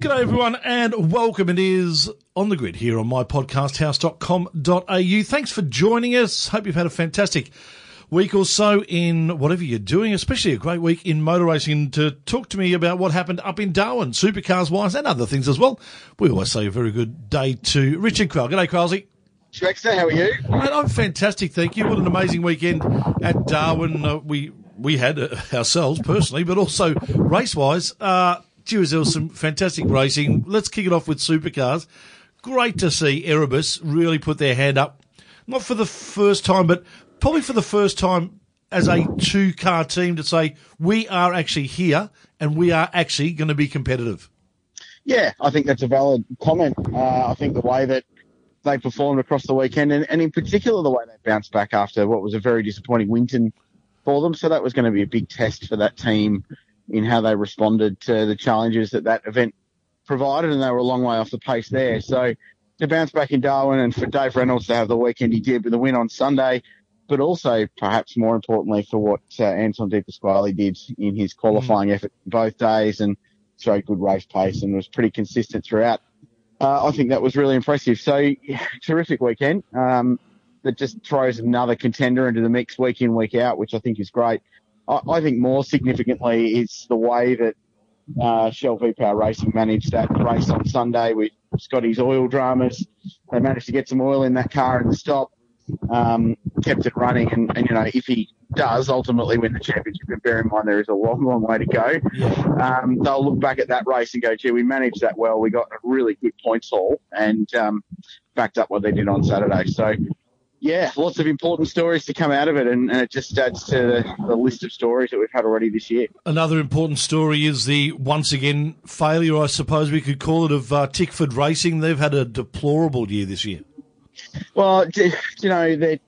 G'day everyone and welcome. It is on the grid here on mypodcasthouse.com.au. Thanks for joining us. Hope you've had a fantastic week or so in whatever you're doing, especially a great week in motor racing to talk to me about what happened up in Darwin, supercars wise and other things as well. We always say a very good day to Richard Craill. G'day Crailsy. Schmexter, how are you? Mate, I'm fantastic, thank you. What an amazing weekend at Darwin. Uh, we we had uh, ourselves personally, but also race wise. Uh, was some fantastic racing. Let's kick it off with supercars. Great to see Erebus really put their hand up, not for the first time, but probably for the first time as a two car team to say, we are actually here and we are actually going to be competitive. Yeah, I think that's a valid comment. Uh, I think the way that they performed across the weekend, and, and in particular the way they bounced back after what was a very disappointing Winton for them. So that was going to be a big test for that team in how they responded to the challenges that that event provided, and they were a long way off the pace there. So to bounce back in Darwin and for Dave Reynolds to have the weekend he did with the win on Sunday, but also perhaps more importantly for what uh, Anton De Pasquale did in his qualifying mm. effort both days and showed good race pace and was pretty consistent throughout uh, I think that was really impressive. So yeah, terrific weekend. Um, that just throws another contender into the mix week in, week out, which I think is great. I, I think more significantly is the way that uh, Shell V Power Racing managed that race on Sunday with Scotty's oil dramas. They managed to get some oil in that car the stop, um, kept it running, and, and you know if he does ultimately win the championship, and bear in mind there is a long, long way to go, um, they'll look back at that race and go, gee, we managed that well. We got a really good points haul and um, backed up what they did on Saturday. So, yeah, lots of important stories to come out of it, and, and it just adds to the, the, list of stories that we've had already this year. Another important story is the once again failure, I suppose we could call it, of uh, Tickford Racing. They've had a deplorable year this year. Well, you know, that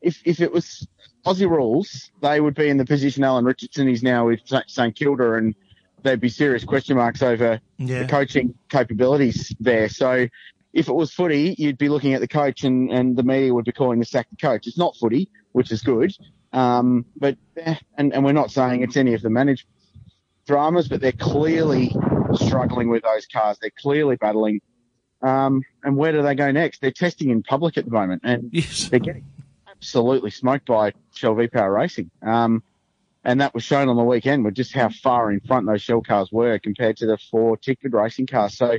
if if it was Aussie rules, they would be in the position Alan Richardson is now with St Kilda, and there'd be serious question marks over yeah. the coaching capabilities there. So if it was footy, you'd be looking at the coach, and, and the media would be calling the sack the coach. It's not footy, which is good, um, but eh, and and we're not saying it's any of the management dramas, but they're clearly struggling with those cars. They're clearly battling. Um, and where do they go next? They're testing in public at the moment, and yes. they're getting absolutely smoked by Shell V Power Racing. Um, and that was shown on the weekend with just how far in front those Shell cars were compared to the four Tickford racing cars. So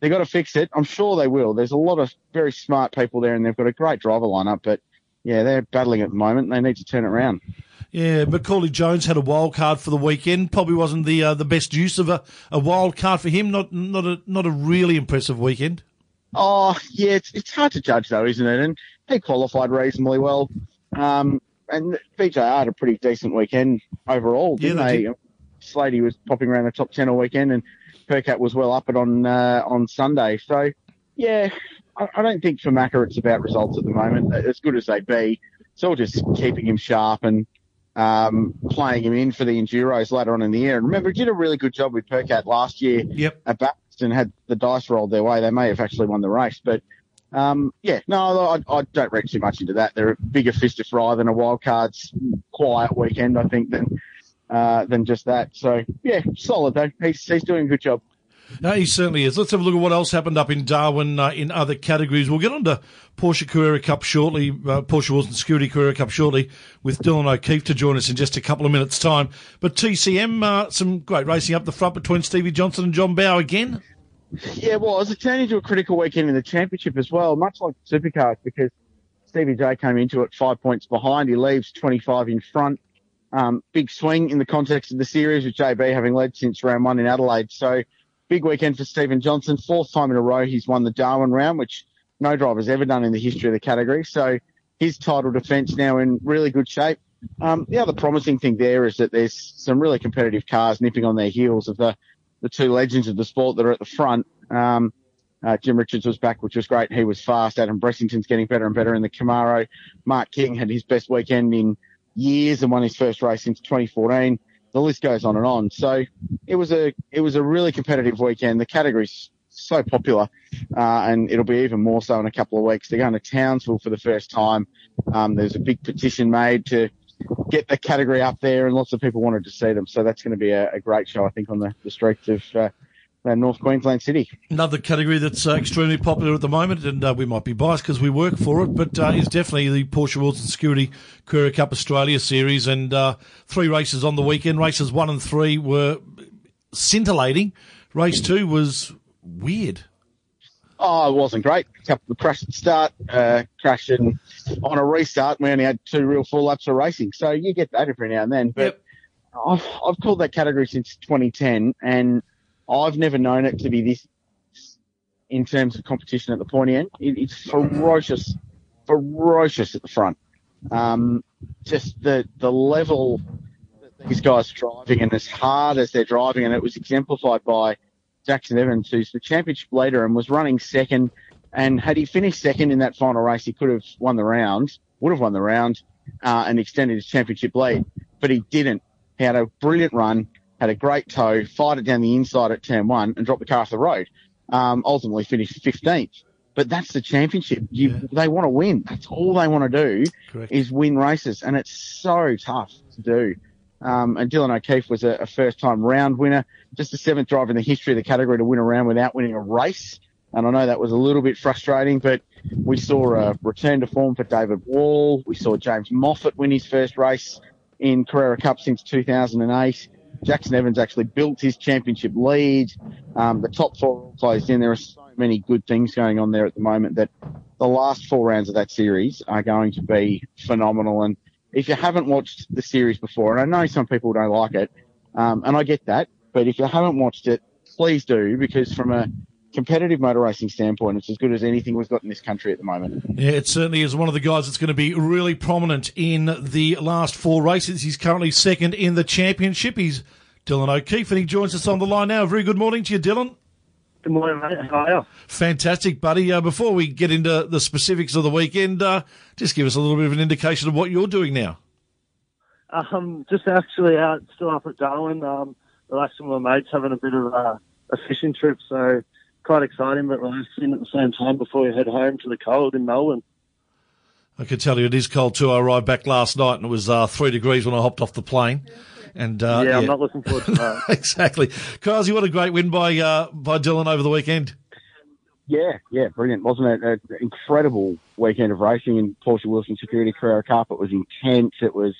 they've got to fix it. I'm sure they will. There's a lot of very smart people there and they've got a great driver lineup, but yeah, they're battling at the moment. They need to turn it around. Yeah, Macauley Jones had a wild card for the weekend. Probably wasn't the uh, the best use of a, a wild card for him. Not not a not a really impressive weekend. Oh yeah, it's it's hard to judge though, isn't it? And he qualified reasonably well. Um, and BJR had a pretty decent weekend overall, didn't yeah, they? Did. Slady was popping around the top ten all weekend, and Percat was well up it on uh, on Sunday. So, yeah, I, I, don't think for Macca it's about results at the moment. As good as they be, it's all just keeping him sharp and um, playing him in for the enduros later on in the year. And remember, he did a really good job with Percat last year yep. at Bathurst had the dice rolled their way. They may have actually won the race, but um, yeah, no, I, I, don't read too much into that. They're a bigger fish to fry than a wildcards quiet weekend, I think, than uh, than just that. So yeah, solid though. He's he's doing a good job. No, he certainly is. Let's have a look at what else happened up in Darwin uh, in other categories. We'll get on to Porsche Carrera Cup shortly, uh, Porsche Wilson Security Carrera Cup shortly, with Dylan O'Keeffe to join us in just a couple of minutes' time. But TCM, uh, some great racing up the front between Stevie Johnson and John Bowe again. Yeah, well, it turned into a critical weekend in the championship as well, much like the supercars, because Stevie J came into it five points behind. He leaves 25 in front. Um, big swing in the context of the series with JB having led since round one in Adelaide. So big weekend for Steven Johnson. Fourth time in a row he's won the Darwin round, which no driver's ever done in the history of the category. So his title defence now in really good shape. Um, the other promising thing there is that there's some really competitive cars nipping on their heels of the the two legends of the sport that are at the front. Um, uh, Jim Richards was back, which was great. He was fast. Adam Bressington's getting better and better in the Camaro. Mark King had his best weekend in years and won his first race since 2014. The list goes on and on. So it was a it was a really competitive weekend. The category's so popular, uh, and it'll be even more so in a couple of weeks. They're going to Townsville for the first time. Um, there's a big petition made to get the category up there, and lots of people wanted to see them. So that's going to be a, a great show, I think, on the, the streets of uh, North Queensland City. Another category that's uh, extremely popular at the moment, and uh, we might be biased because we work for it, but uh, is definitely the Porsche Wilson Security Carrera Cup Australia Series, and uh, three races on the weekend. Races one and three were scintillating. Race two was weird. Oh, it wasn't great. A Couple of crash at start, uh, crashing on a restart. We only had two real full laps of racing, so you get that every now and then. But Yep. I've, I've called that category since 2010, and I've never known it to be this in terms of competition at the pointy end. It, it's ferocious, ferocious at the front. Um, just the the level that these guys are driving, and as hard as they're driving, and it was exemplified by Jackson Evans, who's the championship leader and was running second. And had he finished second in that final race, he could have won the round, would have won the round, uh, and extended his championship lead. But he didn't. He had a brilliant run, had a great toe, fired it down the inside at turn one, and dropped the car off the road. Um, ultimately finished 15th. But that's the championship. You, Yeah. They want to win. That's all they want to do Correct. is win races, and it's so tough to do. Um, and Dylan O'Keeffe was a, a first-time round winner, just the seventh driver in the history of the category to win a round without winning a race. And I know that was a little bit frustrating, but we saw a return to form for David Wall. We saw James Moffat win his first race in Carrera Cup since 2008. Jackson Evans actually built his championship lead. Um, the top four closed in. There are so many good things going on there at the moment that the last four rounds of that series are going to be phenomenal. And if you haven't watched the series before, and I know some people don't like it, um, and I get that, but if you haven't watched it, please do because from a competitive motor racing standpoint, it's as good as anything we've got in this country at the moment. Yeah, it certainly is one of the guys that's going to be really prominent in the last four races. He's currently second in the championship. He's Dylan O'Keeffe, and he joins us on the line now. Very good morning to you, Dylan. Good morning, mate. How are you? Fantastic, buddy. Uh, before we get into the specifics of the weekend, uh, just give us a little bit of an indication of what you're doing now. Um, just actually out, still up at Darwin, um, relaxing with my mates, having a bit of a, a fishing trip. So quite exciting, but relaxing at the same time before we head home to the cold in Melbourne. I can tell you it is cold too. I arrived back last night and it was uh, three degrees when I hopped off the plane. And uh, yeah, I'm not looking forward to that. exactly. Kazi, what a great win by uh, by Dylan over the weekend. Yeah, yeah, brilliant, wasn't it? An incredible weekend of racing in Porsche Wilson Security Carrera Cup. It was intense. It was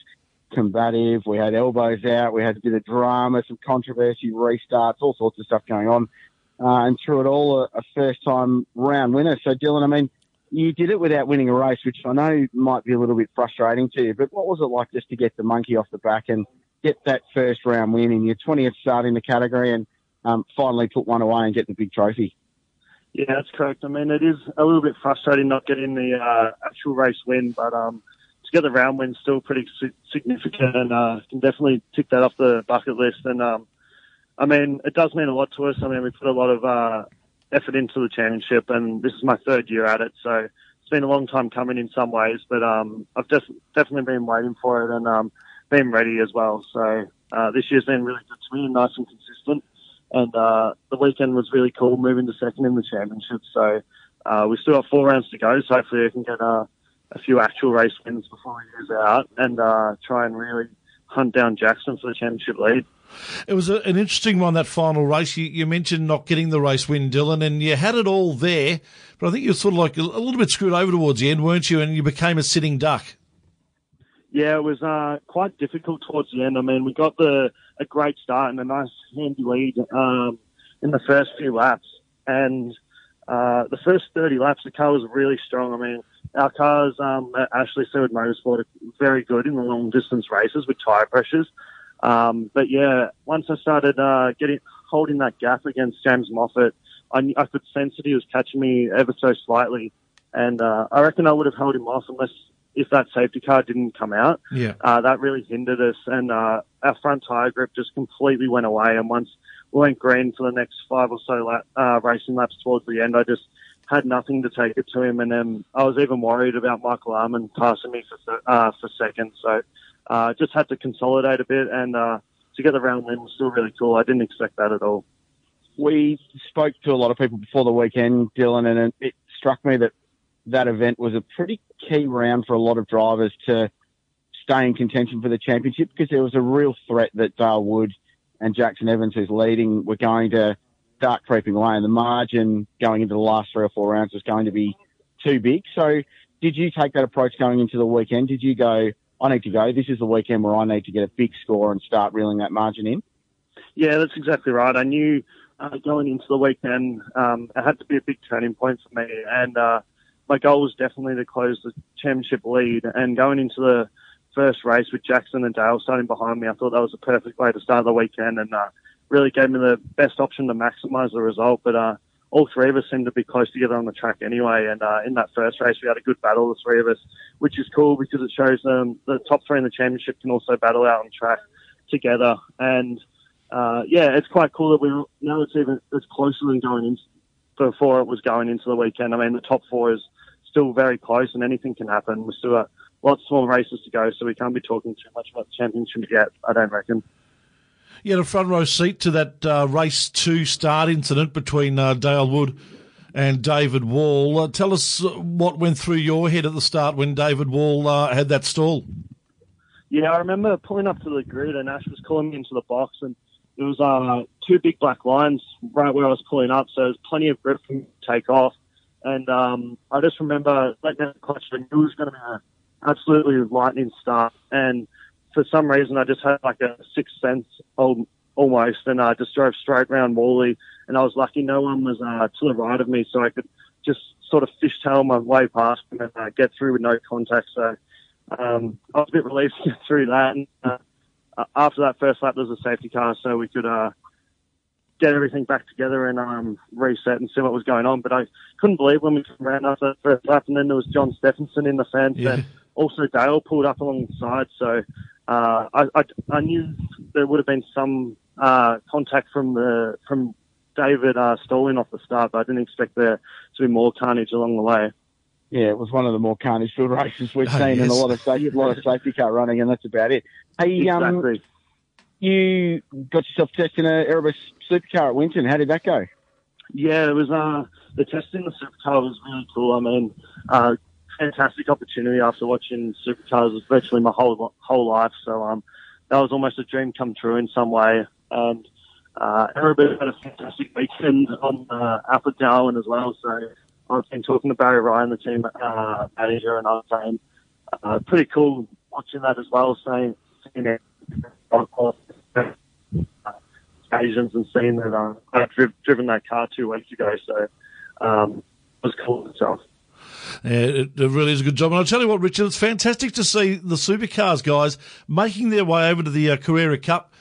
combative. We had elbows out. We had a bit of drama, some controversy, restarts, all sorts of stuff going on. Uh, and through it all, a, a first-time round winner. So, Dylan, I mean, you did it without winning a race, which I know might be a little bit frustrating to you. But what was it like just to get the monkey off the back and get that first round win in your 20th start in the category and um, finally put one away and get the big trophy? Yeah, that's correct. I mean, it is a little bit frustrating not getting the uh, actual race win, but um, to get the round win still pretty significant, and uh, can definitely tick that off the bucket list. And um, I mean, it does mean a lot to us. I mean, we put a lot of uh, effort into the championship, and this is my third year at it, so it's been a long time coming in some ways. But um, I've def- definitely been waiting for it and um, been ready as well. So uh, this year's been really good to me, nice and consistent. And uh, the weekend was really cool, moving to second in the championship. So uh, we still have four rounds to go. So hopefully we can get uh, a few actual race wins before we year's out and uh, try and really hunt down Jackson for the championship lead. It was a, an interesting one, that final race. You, you mentioned not getting the race win, Dylan, and you had it all there, but I think you were sort of like a, little bit screwed over towards the end, weren't you? And you became a sitting duck. Yeah, it was uh, quite difficult towards the end. I mean, we got the a great start and a nice handy lead um, in the first few laps, and uh, the first 30 laps, the car was really strong. I mean, our cars um, at Ashley Seward Motorsport are very good in the long distance races with tyre pressures. Um, but yeah, once I started uh, getting holding that gap against James Moffat, I, I could sense that he was catching me ever so slightly, and uh, I reckon I would have held him off unless if that safety car didn't come out Yeah. uh, that really hindered us, and uh, our front tire grip just completely went away. And once we went green for the next five or so lap, uh, racing laps towards the end, I just had nothing to take it to him, and then I was even worried about Michael Almond passing me for th- uh, for second. So uh, just had to consolidate a bit, and uh, to get the round win was still really cool. I didn't expect that at all. we spoke to a lot of people before the weekend, Dylan, and it, struck me that that event was a pretty key round for a lot of drivers to stay in contention for the championship because there was a real threat that Dale Wood and Jackson Evans, who's leading, were going to start creeping away, and the margin going into the last three or four rounds was going to be too big. So, did you take that approach going into the weekend? Did you go, I need to go, this is the weekend where I need to get a big score and start reeling that margin in? Yeah, that's exactly right. I knew uh, going into the weekend, um, it had to be a big turning point for me, and uh, my goal was definitely to close the championship lead. And going into the first race with Jackson and Dale starting behind me, I thought that was the perfect way to start the weekend, and uh, really gave me the best option to maximise the result. But uh, all three of us seemed to be close together on the track anyway. And uh, in that first race, we had a good battle, the three of us, which is cool because it shows um, the top three in the championship can also battle out on track together. And uh, yeah, it's quite cool that we now it's even it's closer than going in before it was going into the weekend. I mean, the top four is still very close, and anything can happen. We still got lots more races to go, so we can't be talking too much about the championship yet. I don't reckon. You had a front row seat to that uh, race two start incident between uh, Dale Wood and David Wall. Uh, tell us what went through your head at the start when David Wall uh, had that stall. Yeah, I remember pulling up to the grid and Ash was calling me into the box and there was uh, two big black lines right where I was pulling up, so there was plenty of grip for me to take off. And um, I just remember letting down the clutch and it was going to be an absolutely lightning start. And for some reason, I just had like a sixth sense almost, and I just drove straight round Wally. And I was lucky no one was uh, to the right of me, so I could just sort of fishtail my way past him and uh, get through with no contact. So um, I was a bit relieved to get through that. And, uh, after that first lap, there was a safety car, so we could uh, get everything back together and um, reset and see what was going on. But I couldn't believe when we ran after that first lap, and then there was John Steffensen in the fence, yeah. and also Dale pulled up alongside. So uh, I, I, I, knew there would have been some uh, contact from the from David uh, stalling off the start, but I didn't expect there to be more carnage along the way. Yeah, it was one of the more carnage-filled races we've oh, seen, yes. and a lot of safety, a lot of safety car running, and that's about it. Hey, um, exactly. um, you got yourself testing an Erebus supercar at Winton. How did that go? Yeah, it was. Uh, the testing the supercar was really cool. I mean, uh, fantastic opportunity after watching supercars virtually my whole whole life. So um, that was almost a dream come true in some way. And uh, Erebus had a fantastic weekend on uh, Alfred Darwin as well. So I've been talking to Barry Ryan, the team uh, manager, and I was saying, uh, pretty cool watching that as well, saying, seeing it occasions and seeing that uh, I've driven that car two weeks ago, so um, it was cool itself. It, it, really is a good job. And I'll tell you what, Richard, it's fantastic to see the supercars guys making their way over to the uh, Carrera Cup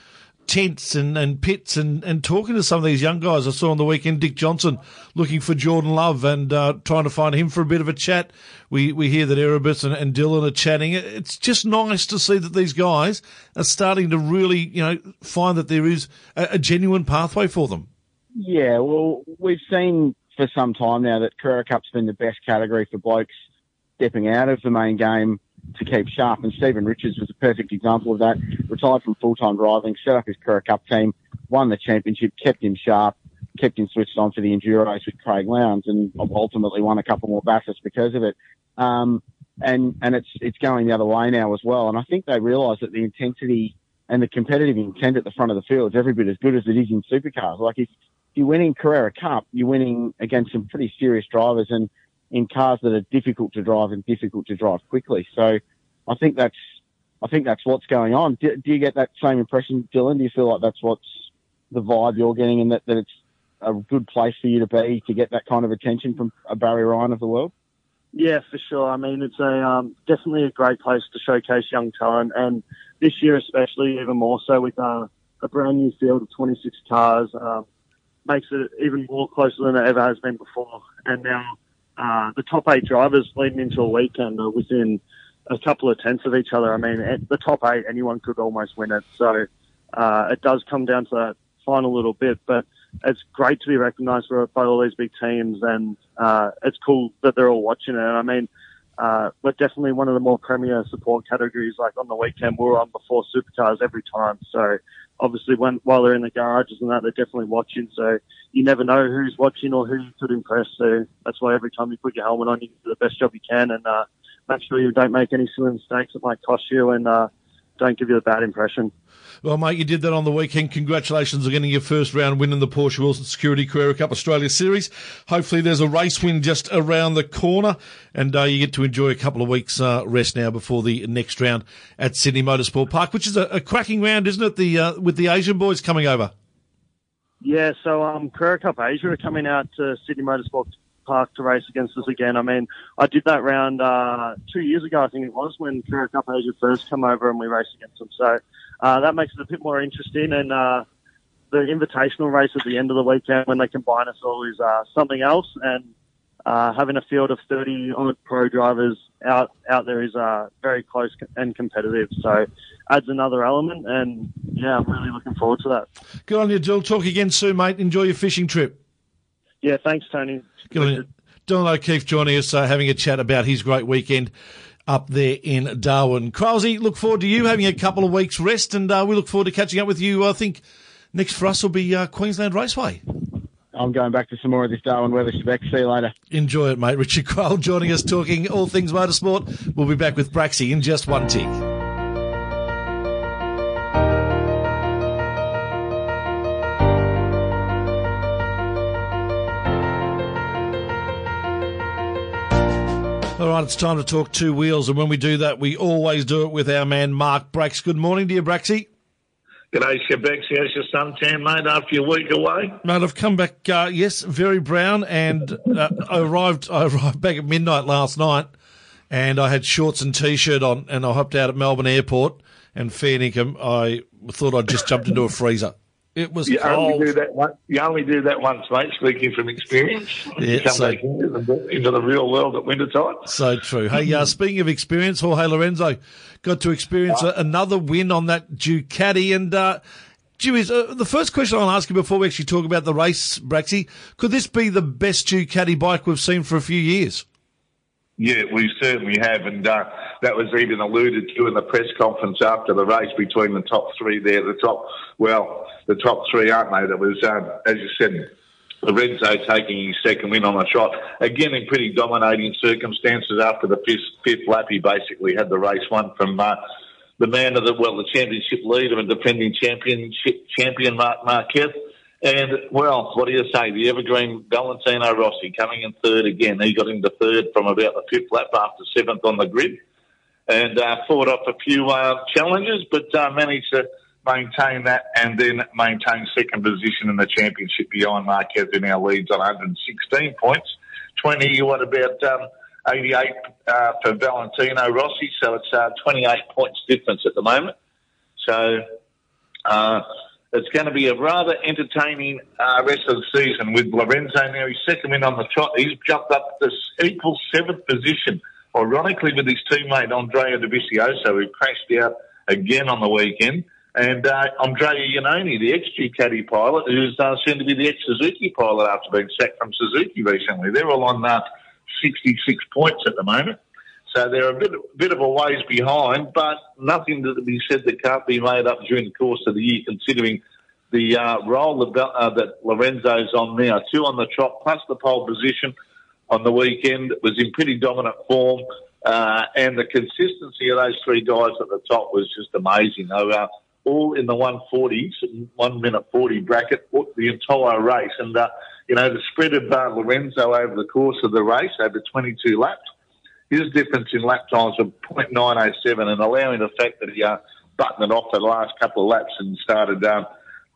tents and, and pits and, and talking to some of these young guys. I saw on the weekend Dick Johnson looking for Jordan Love and uh, trying to find him for a bit of a chat. We we hear that Erebus and, and Dylan are chatting. It's just nice to see that these guys are starting to really, you know, find that there is a, a genuine pathway for them. Yeah, well, we've seen for some time now that Carrera Cup's been the best category for blokes stepping out of the main game to keep sharp. And Steven Richards was a perfect example of that. Retired from full-time driving, set up his Carrera Cup team, won the championship, kept him sharp, kept him switched on for the Enduros with Craig Lowndes, and ultimately won a couple more Bathursts because of it. Um, and and it's it's going the other way now as well. And I think they realise that the intensity and the competitive intent at the front of the field is every bit as good as it is in supercars. Like if you're winning Carrera Cup, you're winning against some pretty serious drivers, and in cars that are difficult to drive and difficult to drive quickly. So I think that's I think that's what's going on. Do, do, you get that same impression, Dylan? Do you feel like that's what's the vibe you're getting, and that, that it's a good place for you to be to get that kind of attention from a Barry Ryan of the world? Yeah, for sure. I mean, it's a um, definitely a great place to showcase young talent, and this year especially even more so with uh, a brand new field of 26 cars, uh, makes it even more closer than it ever has been before. And now uh, the top eight drivers leading into a weekend are within a couple of tenths of each other. I mean, the top eight, anyone could almost win it. So uh, it does come down to that final little bit, but it's great to be recognised by all these big teams, and uh, it's cool that they're all watching it. And I mean, uh, we're definitely one of the more premier support categories. Like on the weekend, we're on before supercars every time. So obviously, when while they're in the garages and that, they're definitely watching. So you never know who's watching or who you could impress. So that's why every time you put your helmet on, you do the best job you can and uh, make sure you don't make any silly mistakes that might cost you and uh, don't give you a bad impression. Well, mate, you did that on the weekend. Congratulations on getting your first round win in the Porsche Wilson Security Carrera Cup Australia Series. Hopefully, there's a race win just around the corner, and uh, you get to enjoy a couple of weeks uh, rest now before the next round at Sydney Motorsport Park, which is a, a cracking round, isn't it? The uh, with the Asian boys coming over. Yeah, so um, Carrera Cup Asia are coming out to Sydney Motorsport Park to race against us again. I mean, I did that round uh, two years ago, I think it was, when Carrera Cup Asia first come over and we raced against them. So uh, that makes it a bit more interesting. And uh, the invitational race at the end of the weekend when they combine us all is uh, something else. And uh, having a field of 30 odd pro drivers out out there is uh, very close and competitive. So adds another element. And yeah, I'm really looking forward to that. Good on you, Dill. Talk again soon, mate. Enjoy your fishing trip. Yeah, thanks, Tony. Good on you. Dylan O'Keeffe joining us, uh, having a chat about his great weekend up there in Darwin. Kralsey, look forward to you having a couple of weeks rest, and uh, we look forward to catching up with you. I think next for us will be uh, Queensland Raceway. I'm going back to some more of this Darwin weather, Shebeck. See you later. Enjoy it, mate. Richard Craill joining us, talking all things motorsport. We'll be back with Braxy in just one tick. It's time to talk two wheels, and when we do that, we always do it with our man Mark Brax. Good morning to you, Braxy. G'day, Shebex. How's your suntan, mate, after your week away? Mate, I've come back, uh, yes, very brown, and uh, I arrived I arrived back at midnight last night, and I had shorts and t-shirt on, and I hopped out at Melbourne Airport, and fair income, I thought I'd just jumped into a freezer. It was You cold. only do that one. You only do that once, mate. Speaking from experience, Yeah, come so- back into the, into the real world at wintertime. So true. Hey, uh, speaking of experience, Jorge Lorenzo got to experience a, another win on that Ducati. And, uh, uh, the first question I'll ask you before we actually talk about the race, Braxy, could this be the best Ducati bike we've seen for a few years? Yeah, we certainly have, and uh, that was even alluded to in the press conference after the race between the top three there. The top, well, the top three, aren't they? That was, um, as you said, Lorenzo taking his second win on the trot. Again, in pretty dominating circumstances after the fifth, fifth lap, he basically had the race won from uh, the man of the, well, the championship leader and defending championship champion, Marc Marquez. And, well, what do you say? The evergreen Valentino Rossi coming in third again. He got into third from about the fifth lap after seventh on the grid and uh, fought off a few uh, challenges, but uh, managed to maintain that and then maintain second position in the championship behind Marquez in our leads on 116 points. 20, you what about um, 88 uh, for Valentino Rossi? So it's uh, 28 points difference at the moment. So uh, it's going to be a rather entertaining uh, rest of the season with Lorenzo now. He's second win on the trot. He's jumped up to equal seventh position, ironically, with his teammate Andrea Dovizioso, who crashed out again on the weekend. And uh, Andrea Iannone, the ex-Ducati pilot, who's uh, soon to be the ex-Suzuki pilot after being sacked from Suzuki recently. They're all on uh, 66 points at the moment. So they're a bit, bit of a ways behind, but nothing to be said that can't be made up during the course of the year, considering the uh, role that, uh, that Lorenzo's on now. Two on the trot, plus the pole position on the weekend, was in pretty dominant form. Uh, and the consistency of those three guys at the top was just amazing. They were all in the 140s, one minute 40 bracket, the entire race. And, uh, you know, the spread of uh, Lorenzo over the course of the race, over 22 laps, his difference in lap times of 0.907 and allowing the fact that he uh, buttoned it off the last couple of laps and started um,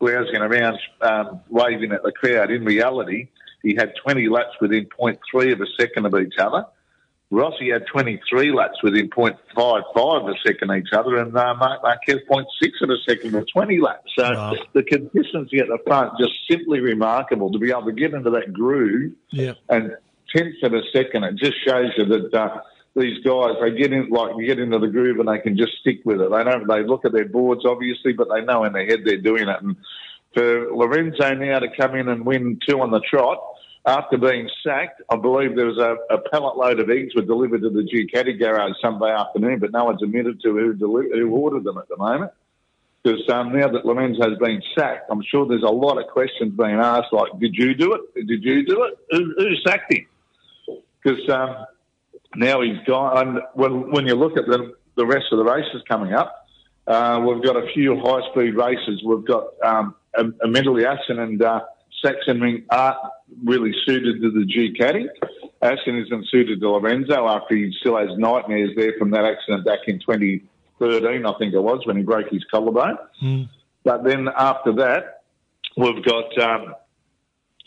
grousing around, um, waving at the crowd. In reality, he had 20 laps within 0.3 of a second of each other. Rossi had 23 laps within 0.55 of a second each other, and uh, Marc Marquez 0.6 of a second of 20 laps. So Wow. the consistency at the front just simply remarkable to be able to get into that groove Yeah. and tenths of a second. It just shows you that uh, these guys they get in like get into the groove and they can just stick with it. They don't. They look at their boards obviously, but they know in their head they're doing it. And for Lorenzo now to come in and win two on the trot after being sacked, I believe there was a, a pallet load of eggs were delivered to the Ducati garage Sunday afternoon, but no one's admitted to who deli- who ordered them at the moment. Because um, now that Lorenzo's been sacked, I'm sure there's a lot of questions being asked, like, did you do it? Did you do it? Who, who sacked him? Because um, now he's gone. And when, when you look at the, the rest of the races coming up, Uh, we've got a few high speed races. We've got um, a, a medley Assen and uh, Sachsenring aren't really suited to the Ducati. Assen isn't suited to Lorenzo after he still has nightmares there from that accident back in 2013, I think it was, when he broke his collarbone. But then after that, we've got um,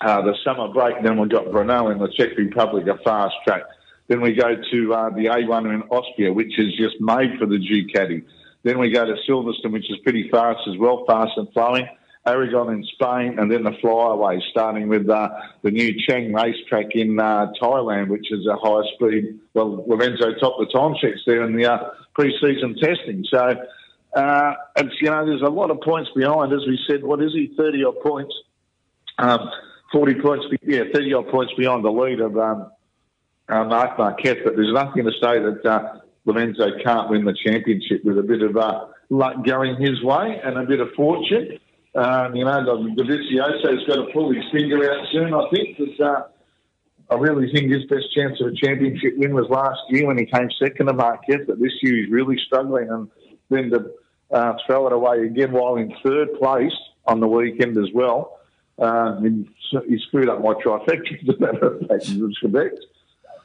uh, the summer break. Then we've got Brno in the Czech Republic, a fast track. Then we go to uh, the A1 in Austria, which is just made for the Caddy. Then we go to Silverstone, which is pretty fast as well, fast and flowing. Aragon in Spain, and then the flyaway, starting with uh, the new Chang racetrack in uh, Thailand, which is a high speed. Well, Lorenzo topped the time checks there in the uh, pre-season testing. So uh, it's you know there's a lot of points behind. As we said, what is he? Thirty odd points. Um, Forty points, yeah, thirty odd points behind the lead of um, uh, Marc Marquez. But there's nothing to say that uh, Lorenzo can't win the championship with a bit of uh, luck going his way and a bit of fortune. Um, you know, Dovizioso's got to pull his finger out soon, I think, because uh, I really think his best chance of a championship win was last year when he came second to Marquez, but this year he's really struggling. And then to uh, throw it away again while in third place on the weekend as well, uh, he, he screwed up my trifecta, as a matter of fact.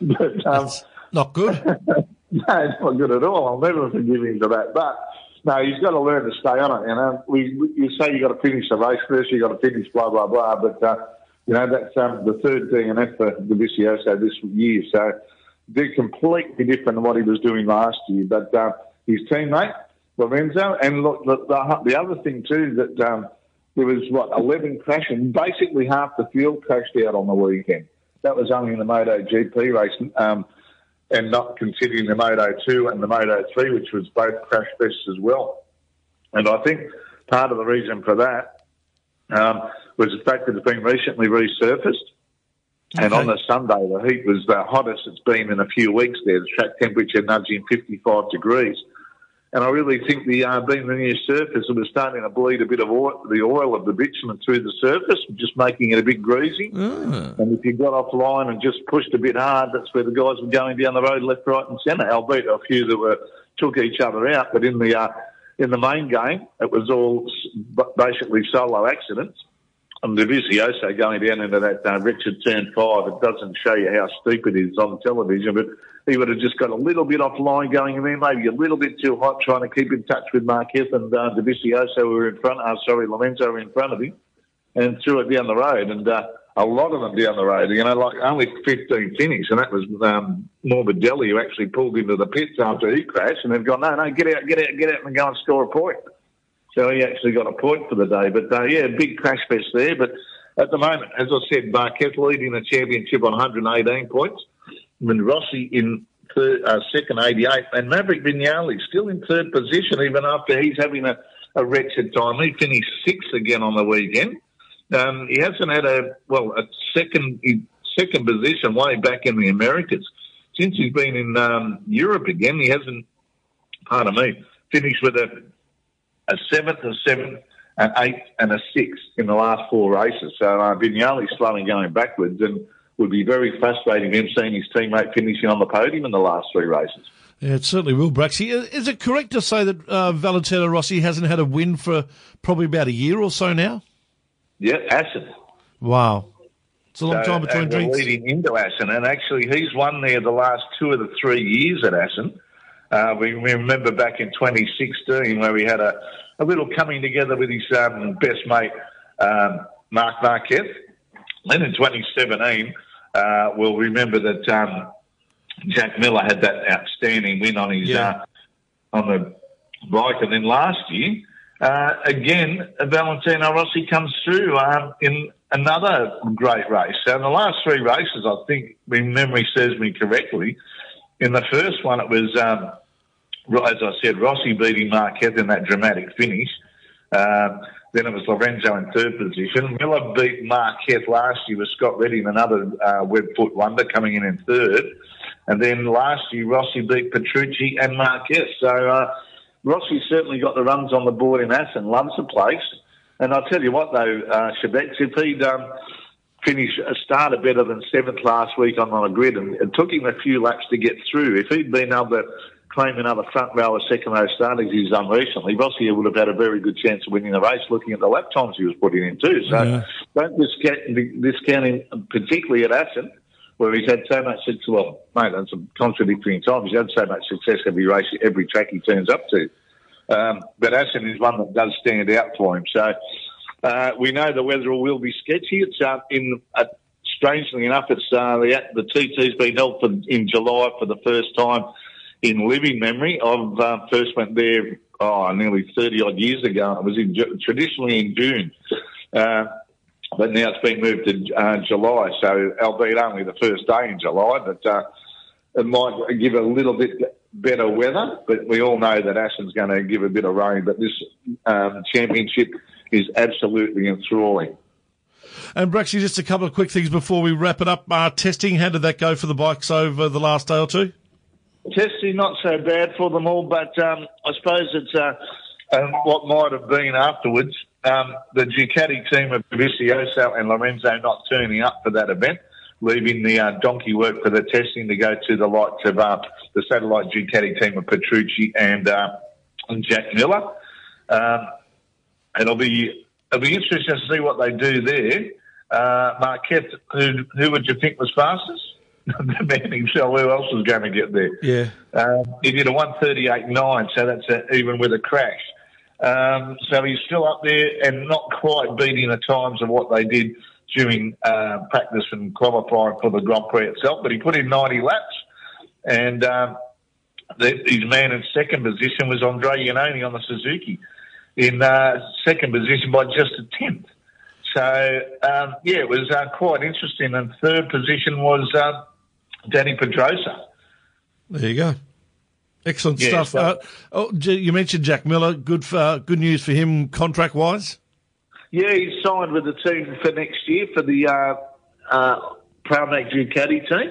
But um, Not good. no, it's not good at all. I'll never forgive him for that. But no, he's got to learn to stay on it. You know, we, we you say you got to finish the race first, you got to finish blah blah blah. But uh, you know that's um, the third DNF for Dovizioso this year, so they're completely different than what he was doing last year. But uh, his teammate Lorenzo, and look, the, the, the other thing too that um, there was what eleven crashing, basically half the field crashed out on the weekend. That was only in the Moto GP race. Um, and not considering the Moto 2 and the Moto 3, which was both crash tests as well. And I think part of the reason for that um, was the fact that it's been recently resurfaced. And on the Sunday, the heat was the hottest it's been in a few weeks there. The track temperature nudging 55 degrees. And I really think the uh, being the new surface, it was starting to bleed a bit of oil, the oil of the bitumen through the surface, just making it a bit greasy. And if you got offline and just pushed a bit hard, that's where the guys were going down the road, left, right, and centre. Albeit a few that were took each other out, but in the uh, in the main game, it was all basically solo accidents. And Dovizioso going down into that uh, Richard turn five, it doesn't show you how steep it is on television, but he would have just got a little bit offline going in there, maybe a little bit too hot, trying to keep in touch with Marquez and uh, who were in front, uh, sorry, Lorenzo were in front of him and threw it down the road. And uh, a lot of them down the road, you know, like only 15 finish. And that was um, Morbidelli who actually pulled into the pits after he crashed. And they've gone, no, no, get out, get out, get out and go and score a point. So he actually got a point for the day. But uh, yeah, big crash fest there. But at the moment, as I said, Marquez leading the championship on 118 points. Rossi in third, uh, second, 88. And Maverick Viñales still in third position, even after he's having a, a wretched time. He finished sixth again on the weekend. Um, he hasn't had a well a second second position way back in the Americas since he's been in um, Europe again. He hasn't, pardon me, finished with a a seventh, a seventh, an eighth, and a sixth in the last four races. So uh, Viñales's slowly going backwards, and would be very frustrating him seeing his teammate finishing on the podium in the last three races. Yeah, it certainly will, Braxy. Is it correct to say that uh, Valentino Rossi hasn't had a win for probably about a year or so now? Yeah, Assen. Wow. It's a long So, time between and drinks. leading into Assen, and actually he's won there the last two of the three years at Assen. Uh, we, remember back in 2016 where we had a, a little coming together with his um, best mate, um, Marc Marquez. Then in 2017, uh, we'll remember that um, Jack Miller had that outstanding win on his Yeah. uh, on the bike, and then last year, uh, again, Valentino Rossi comes through um, in another great race. So in the last three races, I think, if memory serves me correctly, in the first one it was, um, as I said, Rossi beating Marquez in that dramatic finish. Um, then it was Lorenzo in third position. Miller beat Marquez last year with Scott Redding, another uh, webfoot wonder, coming in in third. And then last year, Rossi beat Petrucci and Marquez. So uh, Rossi certainly got the runs on the board in Assen, loves the place. And I'll tell you what, though, uh, if he'd um, finished a starter better than seventh last week on, on a grid, and it took him a few laps to get through, if he'd been able to claiming another front row or second row starters he's done recently, Rossi would have had a very good chance of winning the race looking at the lap times he was putting in too. So Yeah. don't discount, discount him, particularly at Assen, where he's had so much success. Well, mate, that's some contradictory times. He's had so much success every race, every track he turns up to. Um, but Assen is one that does stand out for him. So uh, we know the weather will be sketchy. It's uh, in. Uh, strangely enough, it's uh, the the TT's been held for, in July for the first time in living memory. I've uh, first went there oh nearly thirty odd years ago. It was in traditionally in June. Uh, but now it's been moved to uh, July, so albeit only the first day in July, but uh, it might give a little bit better weather. But we all know that Assen's going to give a bit of rain. But this um, championship is absolutely enthralling. And Braxy, just a couple of quick things before we wrap it up. Uh, testing, how did that go for the bikes over the last day or two? Testing not so bad for them all, but um, I suppose it's uh, um, what might have been afterwards. Um, the Ducati team of Vizioso and Lorenzo not turning up for that event, leaving the uh, donkey work for the testing to go to the likes of uh, the satellite Ducati team of Petrucci and, uh, and Jack Miller. Um, it'll be it'll be interesting to see what they do there. Uh, Marquette, who who would you think was fastest? The man himself. Who else is going to get there? Yeah. Um, he did a 138.9, so that's a, even with a crash. Um, so he's still up there and not quite beating the times of what they did during uh, practice and qualifying for the Grand Prix itself. But he put in 90 laps, and um, the, his man in second position was Andre Iannone on the Suzuki, in uh, second position by just a tenth. So um, yeah, it was uh, quite interesting. And third position was uh, Dani Pedrosa. There you go. Excellent Yeah, stuff. uh, oh, you mentioned Jack Miller. Good for, good news for him contract wise. Yeah, he's signed with the team for next year for the uh, uh, Pramac Ducati team,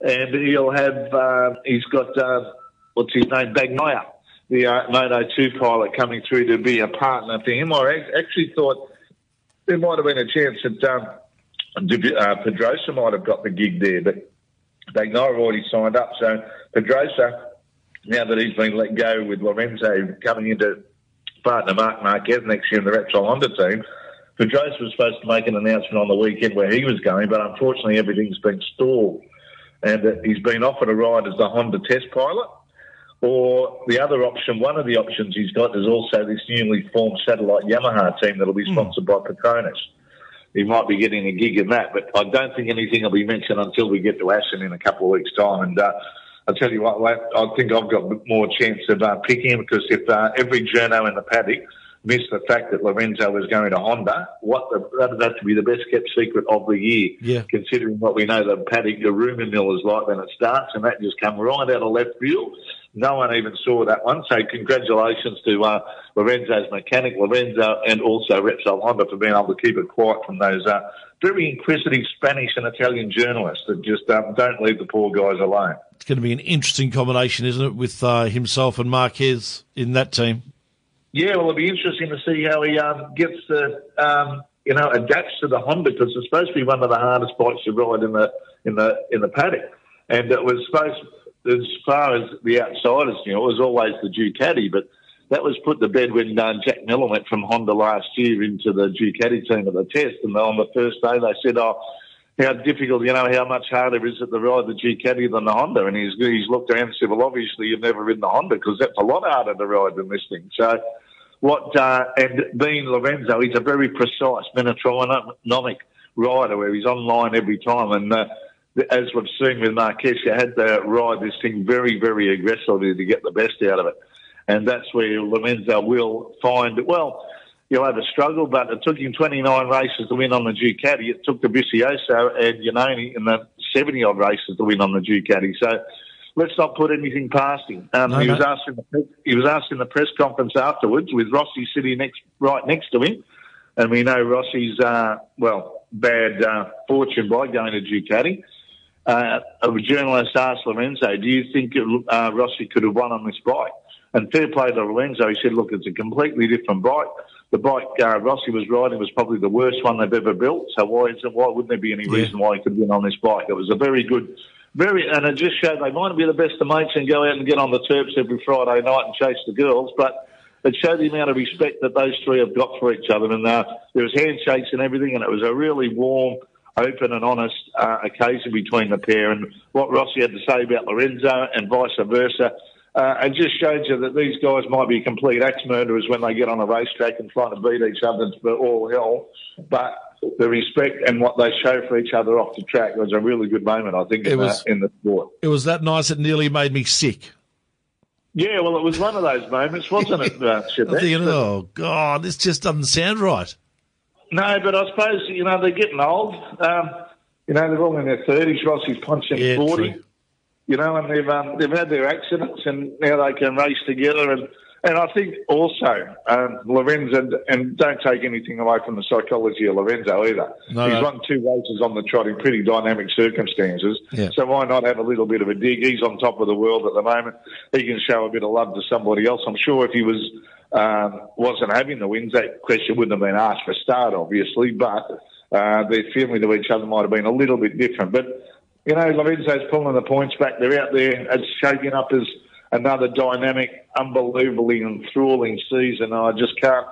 and he'll have. Uh, he's got uh, what's his name, Bagnaia, the uh, Moto Two pilot, coming through to be a partner for him. I actually thought there might have been a chance that um, uh, Pedrosa might have got the gig there, but Bagnaia already signed up. So Pedrosa, now that he's been let go with Lorenzo coming into partner Marc Marquez next year in the Repsol Honda team. Pedrosa was supposed to make an announcement on the weekend where he was going, but unfortunately everything's been stalled. And he's been offered a ride as the Honda test pilot. Or the other option, one of the options he's got is also this newly formed satellite Yamaha team that'll be hmm. sponsored by Petronas. He might be getting a gig in that, but I don't think anything will be mentioned until we get to Assen in a couple of weeks' time. And uh, I'll tell you what, I think I've got more chance of uh, picking him because if uh, every journo in the paddock missed the fact that Lorenzo was going to Honda, what the, that'd have to be the best kept secret of the year. Yeah. Considering what we know the paddock, the rumour mill is like when it starts, and that just come right out of left field. No one even saw that one. So congratulations to uh, Lorenzo's mechanic, Lorenzo, and also Repsol Honda for being able to keep it quiet from those uh, very inquisitive Spanish and Italian journalists that just um, don't leave the poor guys alone. It's going to be an interesting combination, isn't it, with uh, himself and Marquez in that team? Yeah, well, it'll be interesting to see how he um, gets the, um, you know, adapts to the Honda because it's supposed to be one of the hardest bikes to ride in the in the in the paddock, and it was supposed as far as the outsiders, you know, it was always the Ducati, but that was put to bed when uh, Jack Miller went from Honda last year into the Ducati team at the test, and on the first day they said, "Oh, how difficult, you know, how much harder is it to ride the Ducati than the Honda?" And he's he's looked around and said, "Well, obviously you've never ridden the Honda because that's a lot harder to ride than this thing." So, what uh, and being Lorenzo, he's a very precise metronomic rider where he's online every time, and uh, as we've seen with Marquez, you had to ride this thing very, very aggressively to get the best out of it, and that's where Lorenzo will find well. You'll have a struggle, but it took him 29 races to win on the Ducati. It took the Vicioso and Iannone in the 70 odd races to win on the Ducati. So let's not put anything past him. Um, No, he no. was asked in the he was asked in the press conference afterwards with Rossi sitting next right next to him, and we know Rossi's uh, well bad uh, fortune by going to Ducati. Uh, a journalist asked Lorenzo, "Do you think uh, Rossi could have won on this bike?" And fair play to Lorenzo, he said, "Look, it's a completely different bike. The bike uh, Rossi was riding was probably the worst one they've ever built. So why is it, why wouldn't there be any reason why he could win on this bike? It was a very good very, and it just showed they might be the best of mates and go out and get on the turps every Friday night and chase the girls, but it showed the amount of respect that those three have got for each other. And uh, there was handshakes and everything, and it was a really warm, open and honest uh, occasion between the pair. And what Rossi had to say about Lorenzo and vice versa, uh, it just shows you that these guys might be complete axe murderers when they get on a racetrack and trying to beat each other for all hell. But the respect and what they show for each other off the track was a really good moment, I think, in, was, the, in the sport. It was that nice it nearly made me sick. Yeah, well, it was one of those moments, wasn't it, uh, thinking, oh, God, this just doesn't sound right. No, but I suppose, you know, they're getting old. Um, you know, they're all in their 30s. Rossi's punching yeah, 40. True. You know, and they've, um, they've had their accidents and now they can race together and and I think also um, Lorenzo, and, and, don't take anything away from the psychology of Lorenzo either. No, He's no. won two races on the trot in pretty dynamic circumstances. Yeah. So why not have a little bit of a dig? He's on top of the world at the moment. He can show a bit of love to somebody else. I'm sure if he was um, wasn't having the wins, that question wouldn't have been asked for start, obviously. But uh, their feeling to each other might have been a little bit different. But you know, Lorenzo's pulling the points back. They're out there. It's shaping up as another dynamic, unbelievably enthralling season. I just can't,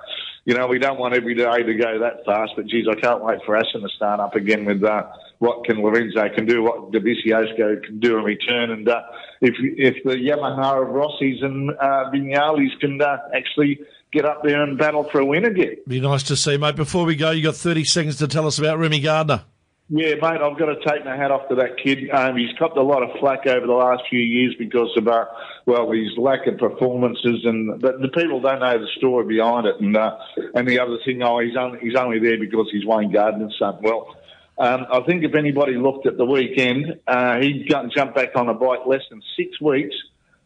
you know, we don't want every day to go that fast, but geez, I can't wait for Assen to start up again with uh, what can Lorenzo can do, what Dovizioso can do in return, and uh, if if the Yamaha of Rossi's and uh, Viñales can uh, actually get up there and battle for a win again. Be nice to see, mate. Before we go, you got 30 seconds to tell us about Remy Gardner. Yeah, mate, I've got to take my hat off to that kid. Um, he's copped a lot of flack over the last few years because of, uh, well, his lack of performances, and but the people don't know the story behind it. And uh, and the other thing, oh, he's only he's only there because he's Wayne Gardner's son. Well, um, I think if anybody looked at the weekend, uh, he'd jump back on a bike less than six weeks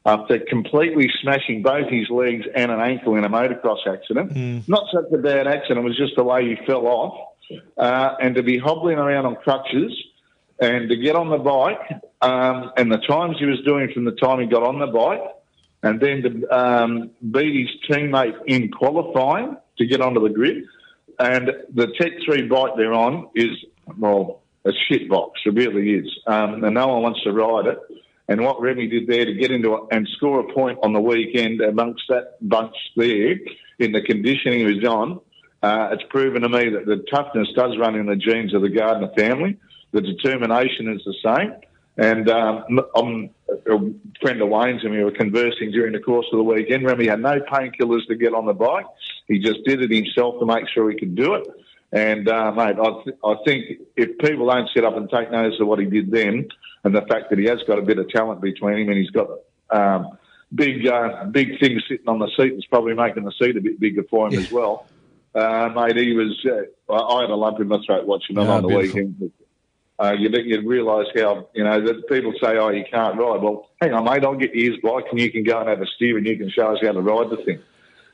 after completely smashing both his legs and an ankle in a motocross accident. Mm. Not such a bad accident; it was just the way he fell off uh, and to be hobbling around on crutches and to get on the bike um, and the times he was doing from the time he got on the bike and then to um, beat his teammate in qualifying to get onto the grid. And the Tech 3 bike they're on is, well, a shit box. It really is. Um, and no one wants to ride it. And what Remy did there to get into it and score a point on the weekend amongst that bunch there in the conditioning he was on uh, it's proven to me that the toughness does run in the genes of the Gardner family. The determination is the same. And um, I'm a friend of Wayne's and we were conversing during the course of the weekend. Remy had no painkillers to get on the bike. He just did it himself to make sure he could do it. And, uh, mate, I, th- I think if people don't sit up and take notice of what he did then and the fact that he has got a bit of talent between him and he's got um, big, uh, big things sitting on the seat that's probably making the seat a bit bigger for him yeah. as well. Uh, mate, he was. Uh, I had a lump in my throat watching him on the beautiful. weekend. Uh, you you realise how you know that people say, "Oh, you can't ride." Well, hang on, mate. I'll get you his bike, and you can go and have a steer, and you can show us how to ride the thing.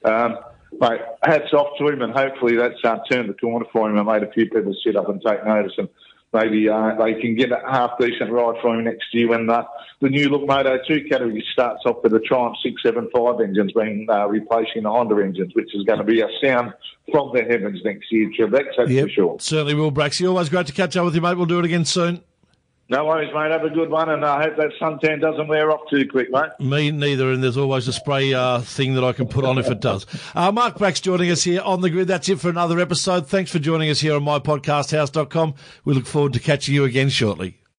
Um, mate, hats off to him, and hopefully that's uh, turned the corner for him and made a few people sit up and take notice. And maybe uh, they can get a half decent ride for him next year when uh, the new look Moto 2 category starts off with the Triumph 675 engines being uh, replacing the Honda engines, which is going to be a sound from the heavens next year, Trebek, that's yep, for sure. Certainly will, Braxy. Always great to catch up with you, mate. We'll do it again soon. No worries, mate. Have a good one, and I hope that suntan doesn't wear off too quick, mate. Me neither, and there's always a spray uh, thing that I can put on if it does. Uh, Mark Brax joining us here on the grid. That's it for another episode. Thanks for joining us here on mypodcasthouse.com. We look forward to catching you again shortly.